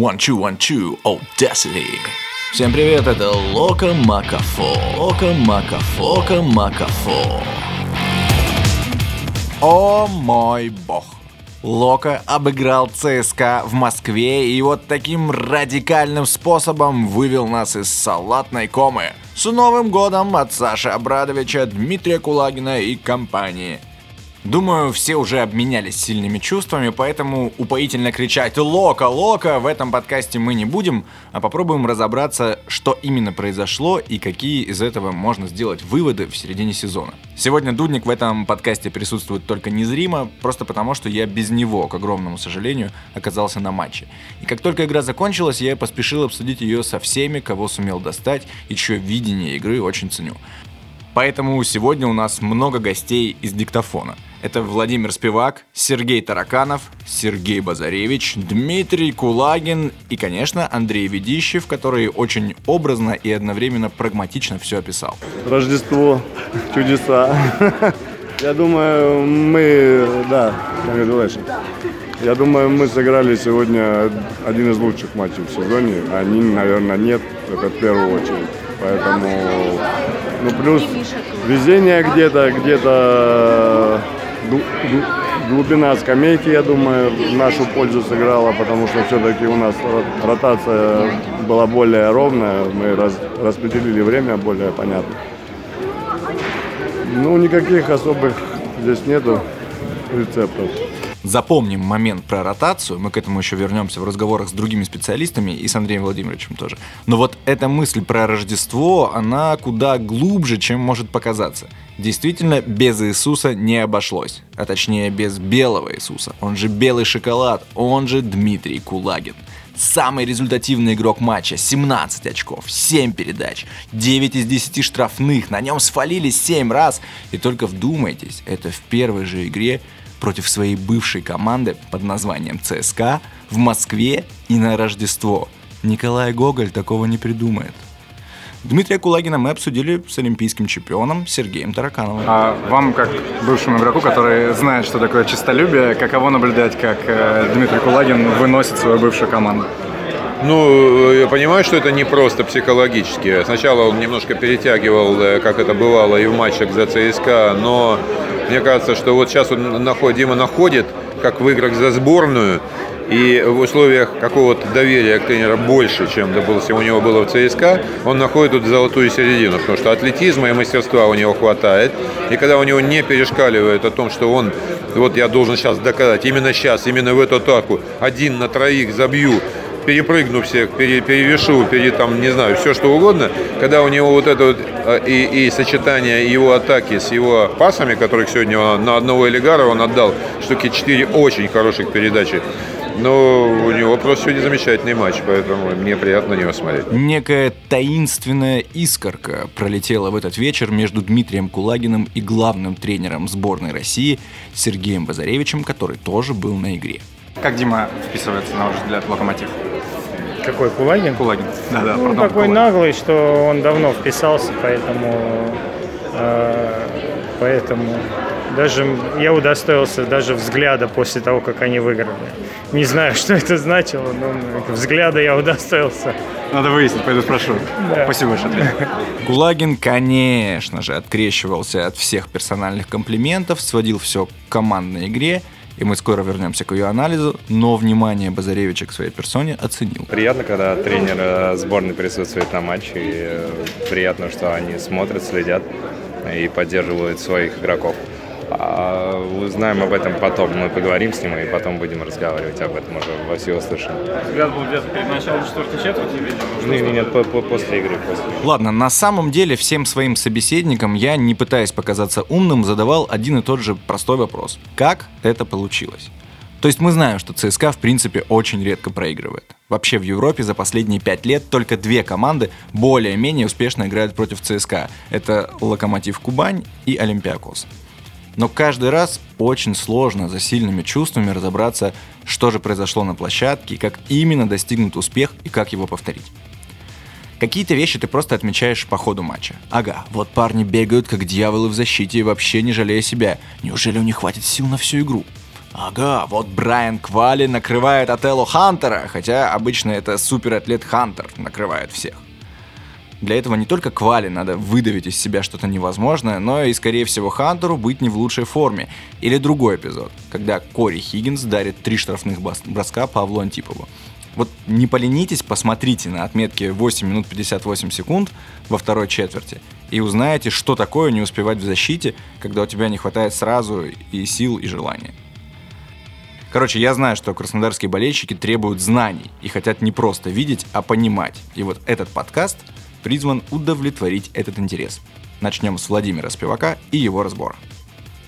One, two, one, two, Audacity. Всем привет, это Лока Макафо. Лока Макафо. Лока Макафо. О мой бог. Лока обыграл ЦСКА в Москве и вот таким радикальным способом вывел нас из салатной комы. С Новым годом от Саши Абрадовича, Дмитрия Кулагина и компании – Думаю, все уже обменялись сильными чувствами, поэтому упоительно кричать «Лока! Лока!» в этом подкасте мы не будем, а попробуем разобраться, что именно произошло и какие из этого можно сделать выводы в середине сезона. Сегодня Дудник в этом подкасте присутствует только незримо, просто потому, что я без него, к огромному сожалению, оказался на матче. И как только игра закончилась, я поспешил обсудить ее со всеми, кого сумел достать и чье видение игры очень ценю. Поэтому сегодня у нас много гостей из диктофона – это Владимир Спивак, Сергей Тараканов, Сергей Базаревич, Дмитрий Кулагин и, конечно, Андрей Ведищев, который очень образно и одновременно прагматично все описал. Рождество, чудеса. Я думаю, мы, да, как говоришь, я думаю, мы сыграли сегодня один из лучших матчей в сезоне. Они, наверное, нет, это в первую очередь. Поэтому, ну, плюс везение где-то, где-то глубина скамейки, я думаю, в нашу пользу сыграла, потому что все-таки у нас ротация была более ровная, мы распределили время более понятно. Ну, никаких особых здесь нету рецептов. Запомним момент про ротацию, мы к этому еще вернемся в разговорах с другими специалистами и с Андреем Владимировичем тоже. Но вот эта мысль про Рождество, она куда глубже, чем может показаться. Действительно, без Иисуса не обошлось. А точнее, без белого Иисуса. Он же белый шоколад, он же Дмитрий Кулагин. Самый результативный игрок матча, 17 очков, 7 передач, 9 из 10 штрафных, на нем свалились 7 раз. И только вдумайтесь, это в первой же игре против своей бывшей команды под названием ЦСКА в Москве и на Рождество. Николай Гоголь такого не придумает. Дмитрия Кулагина мы обсудили с олимпийским чемпионом Сергеем Таракановым. А вам, как бывшему игроку, который знает, что такое чистолюбие, каково наблюдать, как э, Дмитрий Кулагин выносит свою бывшую команду? Ну, я понимаю, что это не просто психологически. Сначала он немножко перетягивал, э, как это бывало и в матчах за ЦСКА, но мне кажется, что вот сейчас он находит, Дима находит, как в играх за сборную, и в условиях какого-то доверия к тренеру больше, чем, допустим, у него было в ЦСКА, он находит тут золотую середину, потому что атлетизма и мастерства у него хватает. И когда у него не перешкаливает о том, что он, вот я должен сейчас доказать, именно сейчас, именно в эту атаку, один на троих забью, перепрыгну всех, пере, перевешу, пере, там, не знаю, все что угодно, когда у него вот это вот а, и, и сочетание его атаки с его пасами, которых сегодня он, на одного Элигара он отдал штуки 4 очень хороших передачи. Но у него просто сегодня замечательный матч, поэтому мне приятно на него смотреть. Некая таинственная искорка пролетела в этот вечер между Дмитрием Кулагиным и главным тренером сборной России Сергеем Базаревичем, который тоже был на игре. Как Дима вписывается, на ваш взгляд, в локомотив? Какой, Кулагин? Кулагин, да, да. Ну, такой Кулагин. наглый, что он давно вписался, поэтому, э, поэтому даже я удостоился даже взгляда после того, как они выиграли. Не знаю, что это значило, но взгляда я удостоился. Надо выяснить, пойду спрошу. Да. Спасибо большое. Кулагин, конечно же, открещивался от всех персональных комплиментов, сводил все к командной игре – и мы скоро вернемся к ее анализу, но внимание Базаревича к своей персоне оценил. Приятно, когда тренер э, сборной присутствует на матче, и э, приятно, что они смотрят, следят и поддерживают своих игроков. А узнаем об этом потом. Мы поговорим с ним и потом будем разговаривать об этом уже во всеуслышание. Взгляд был где-то перед началом четвертой четверти, видимо? Нет, нет, нет, по -по после игры. После. Ладно, на самом деле всем своим собеседникам я, не пытаясь показаться умным, задавал один и тот же простой вопрос. Как это получилось? То есть мы знаем, что ЦСКА в принципе очень редко проигрывает. Вообще в Европе за последние пять лет только две команды более-менее успешно играют против ЦСКА. Это Локомотив Кубань и Олимпиакос. Но каждый раз очень сложно за сильными чувствами разобраться, что же произошло на площадке, как именно достигнут успех и как его повторить. Какие-то вещи ты просто отмечаешь по ходу матча. Ага, вот парни бегают как дьяволы в защите и вообще не жалея себя. Неужели у них хватит сил на всю игру? Ага, вот Брайан Квали накрывает Отелло Хантера, хотя обычно это суператлет Хантер накрывает всех. Для этого не только Квали надо выдавить из себя что-то невозможное, но и, скорее всего, Хантеру быть не в лучшей форме. Или другой эпизод, когда Кори Хиггинс дарит три штрафных броска Павлу Антипову. Вот не поленитесь, посмотрите на отметке 8 минут 58 секунд во второй четверти и узнаете, что такое не успевать в защите, когда у тебя не хватает сразу и сил, и желания. Короче, я знаю, что краснодарские болельщики требуют знаний и хотят не просто видеть, а понимать. И вот этот подкаст — призван удовлетворить этот интерес. Начнем с Владимира Спивака и его разбора.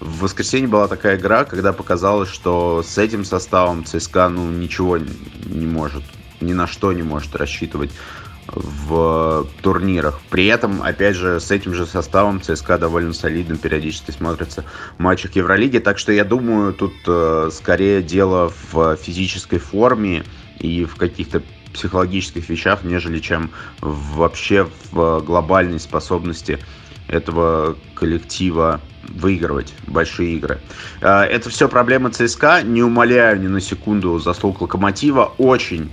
В воскресенье была такая игра, когда показалось, что с этим составом ЦСКА ну, ничего не может, ни на что не может рассчитывать в турнирах. При этом, опять же, с этим же составом ЦСКА довольно солидно периодически смотрится в матчах Евролиги. Так что я думаю, тут э, скорее дело в физической форме и в каких-то психологических вещах, нежели чем вообще в глобальной способности этого коллектива выигрывать большие игры. А, это все проблемы ЦСКА. Не умоляю ни на секунду заслуг Локомотива. Очень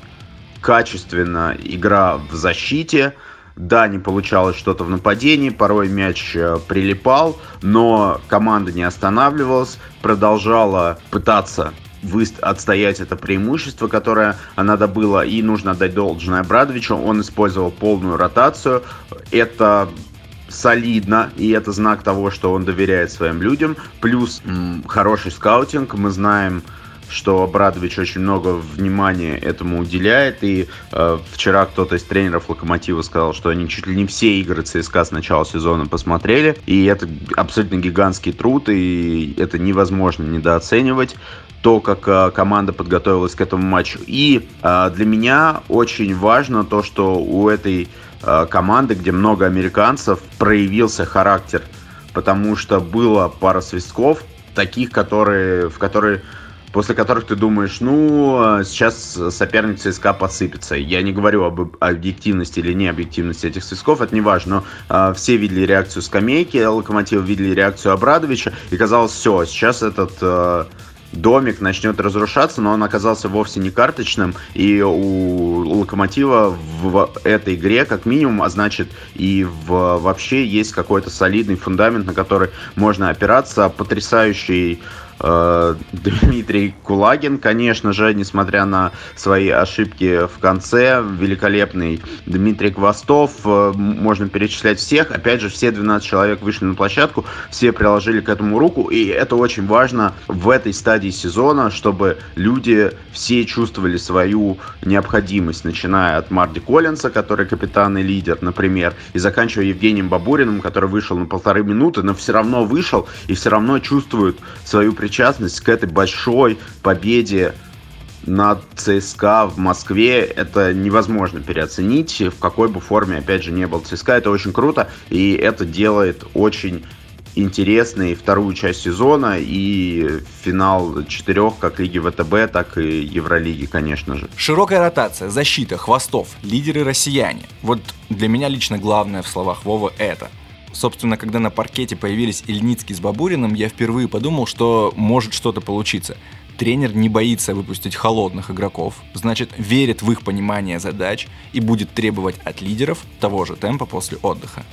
качественно игра в защите. Да, не получалось что-то в нападении, порой мяч э, прилипал, но команда не останавливалась, продолжала пытаться отстоять это преимущество, которое она добыла, и нужно отдать должное Брадовичу. Он использовал полную ротацию. Это солидно, и это знак того, что он доверяет своим людям. Плюс м, хороший скаутинг. Мы знаем, что Брадович очень много внимания этому уделяет. И э, вчера кто-то из тренеров Локомотива сказал, что они чуть ли не все игры ЦСКА с начала сезона посмотрели. И это абсолютно гигантский труд, и это невозможно недооценивать то, как э, команда подготовилась к этому матчу. И э, для меня очень важно то, что у этой э, команды, где много американцев, проявился характер. Потому что было пара свистков, таких, которые, в которые после которых ты думаешь, ну, сейчас соперник ЦСКА посыпется. Я не говорю об объективности или необъективности этих свистков, это не важно, но э, все видели реакцию скамейки, Локомотив видели реакцию Абрадовича, и казалось, все, сейчас этот э, домик начнет разрушаться, но он оказался вовсе не карточным, и у Локомотива в этой игре как минимум, а значит и в, вообще есть какой-то солидный фундамент, на который можно опираться, потрясающий Дмитрий Кулагин, конечно же, несмотря на свои ошибки в конце, великолепный Дмитрий Квастов, э, можно перечислять всех, опять же, все 12 человек вышли на площадку, все приложили к этому руку, и это очень важно в этой стадии сезона, чтобы люди все чувствовали свою необходимость, начиная от Марди Коллинса, который капитан и лидер, например, и заканчивая Евгением Бабуриным, который вышел на полторы минуты, но все равно вышел и все равно чувствует свою причину причастность к этой большой победе над ЦСКА в Москве, это невозможно переоценить, в какой бы форме, опять же, не был ЦСКА, это очень круто, и это делает очень интересной вторую часть сезона и финал четырех, как Лиги ВТБ, так и Евролиги, конечно же. Широкая ротация, защита, хвостов, лидеры россияне. Вот для меня лично главное в словах Вова это. Собственно, когда на паркете появились Ильницкий с Бабуриным, я впервые подумал, что может что-то получиться. Тренер не боится выпустить холодных игроков, значит, верит в их понимание задач и будет требовать от лидеров того же темпа после отдыха.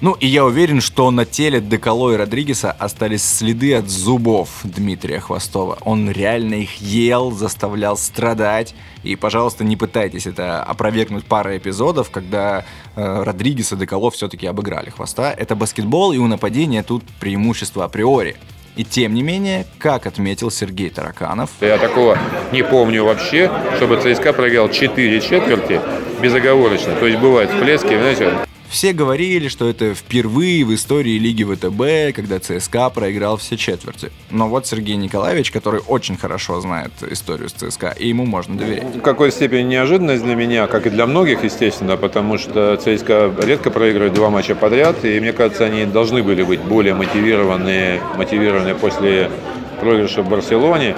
Ну и я уверен, что на теле Деколо и Родригеса остались следы от зубов Дмитрия Хвостова. Он реально их ел, заставлял страдать. И, пожалуйста, не пытайтесь это опровергнуть парой эпизодов, когда э, Родригес и Деколо все-таки обыграли Хвоста. Это баскетбол, и у нападения тут преимущество априори. И тем не менее, как отметил Сергей Тараканов... Я такого не помню вообще, чтобы ЦСКА проиграл 4 четверти безоговорочно. То есть бывают всплески, знаете, все говорили, что это впервые в истории Лиги ВТБ, когда ЦСКА проиграл все четверти. Но вот Сергей Николаевич, который очень хорошо знает историю с ЦСКА, и ему можно доверять. В какой степени неожиданность для меня, как и для многих, естественно, потому что ЦСКА редко проигрывает два матча подряд, и мне кажется, они должны были быть более мотивированные, мотивированные после проигрыша в Барселоне.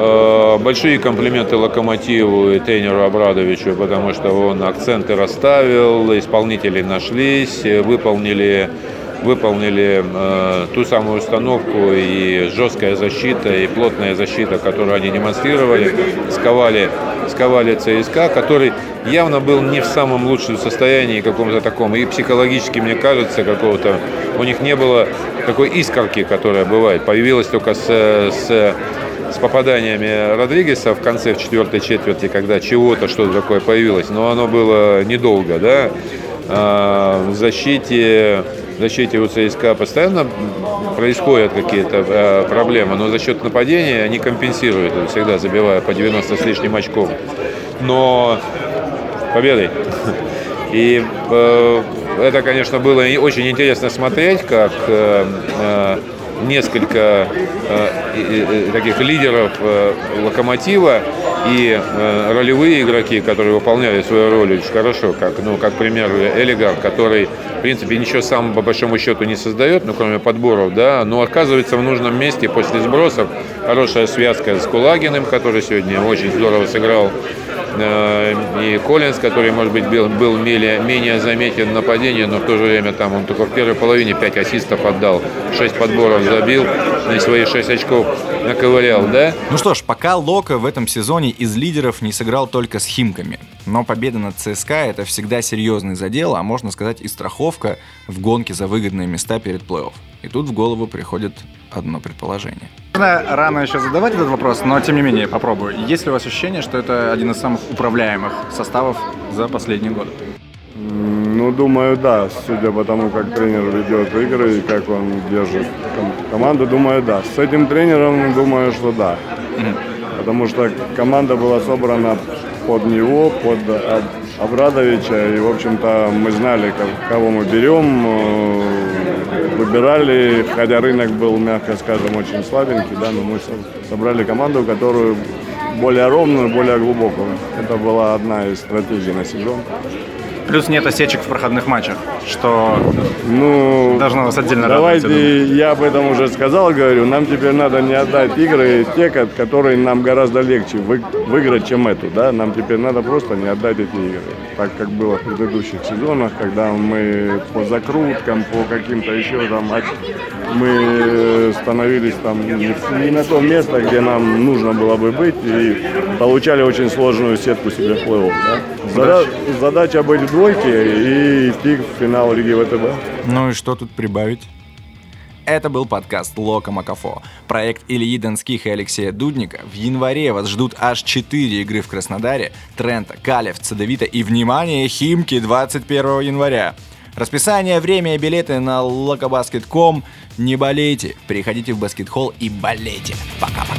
Э, большие комплименты Локомотиву и тренеру Абрадовичу, потому что он акценты расставил, исполнители нашлись, выполнили выполнили э, ту самую установку и жесткая защита, и плотная защита, которую они демонстрировали, сковали, сковали ЦСКА, который явно был не в самом лучшем состоянии каком-то таком, и психологически, мне кажется, какого-то, у них не было такой искорки, которая бывает, появилась только с, с с попаданиями Родригеса в конце в четвертой четверти, когда чего-то что-то такое появилось, но оно было недолго, да. А, в защите в защите у ЦСКА постоянно происходят какие-то э, проблемы, но за счет нападения они компенсируют всегда, забивая по 90 с лишним очков. Но победой. И э, это, конечно, было очень интересно смотреть, как э, э, несколько э, таких лидеров э, локомотива и э, ролевые игроки, которые выполняли свою роль очень хорошо, как, ну, как пример Элигар, который, в принципе, ничего сам по большому счету не создает, ну, кроме подборов, да, но оказывается в нужном месте после сбросов. Хорошая связка с Кулагиным, который сегодня очень здорово сыграл и Коллинс, который, может быть, был, был менее, менее заметен в нападении, но в то же время там он только в первой половине 5 ассистов отдал, 6 подборов забил, и свои 6 очков наковырял, да? Ну что ж, пока Лока в этом сезоне из лидеров не сыграл только с Химками. Но победа над ЦСКА это всегда серьезный задел, а можно сказать и страховка в гонке за выгодные места перед плей-офф. И тут в голову приходит одно предположение. Рано еще задавать этот вопрос, но тем не менее попробую. Есть ли у вас ощущение, что это один из самых управляемых составов за последние годы? Ну, думаю, да. Судя по тому, как тренер ведет игры и как он держит команду, думаю, да. С этим тренером, думаю, что да. Потому что команда была собрана под него, под Абрадовича. И, в общем-то, мы знали, кого мы берем, э, выбирали, хотя рынок был, мягко скажем, очень слабенький, да, но мы собрали команду, которую более ровную, более глубокую. Это была одна из стратегий на сезон. Плюс нет осечек в проходных матчах, что ну, должно вас отдельно давайте, радовать. Я об этом уже сказал, говорю, нам теперь надо не отдать игры, те, которые нам гораздо легче вы, выиграть, чем эту. Да? Нам теперь надо просто не отдать эти игры. Так как было в предыдущих сезонах, когда мы по закруткам, по каким-то еще там мы становились там не на то место, где нам нужно было бы быть, и получали очень сложную сетку себе в плей-офф. Да? Задача, задача быть в двойке и идти в финал Лиги ВТБ. Ну и что тут прибавить? Это был подкаст Лока Макафо. Проект Ильи Донских и Алексея Дудника. В январе вас ждут аж 4 игры в Краснодаре, Трента, Калев, Цедовита и, внимание, Химки 21 января. Расписание, время билеты на locobasket.com. Не болейте, приходите в баскетхолл и болейте. Пока-пока.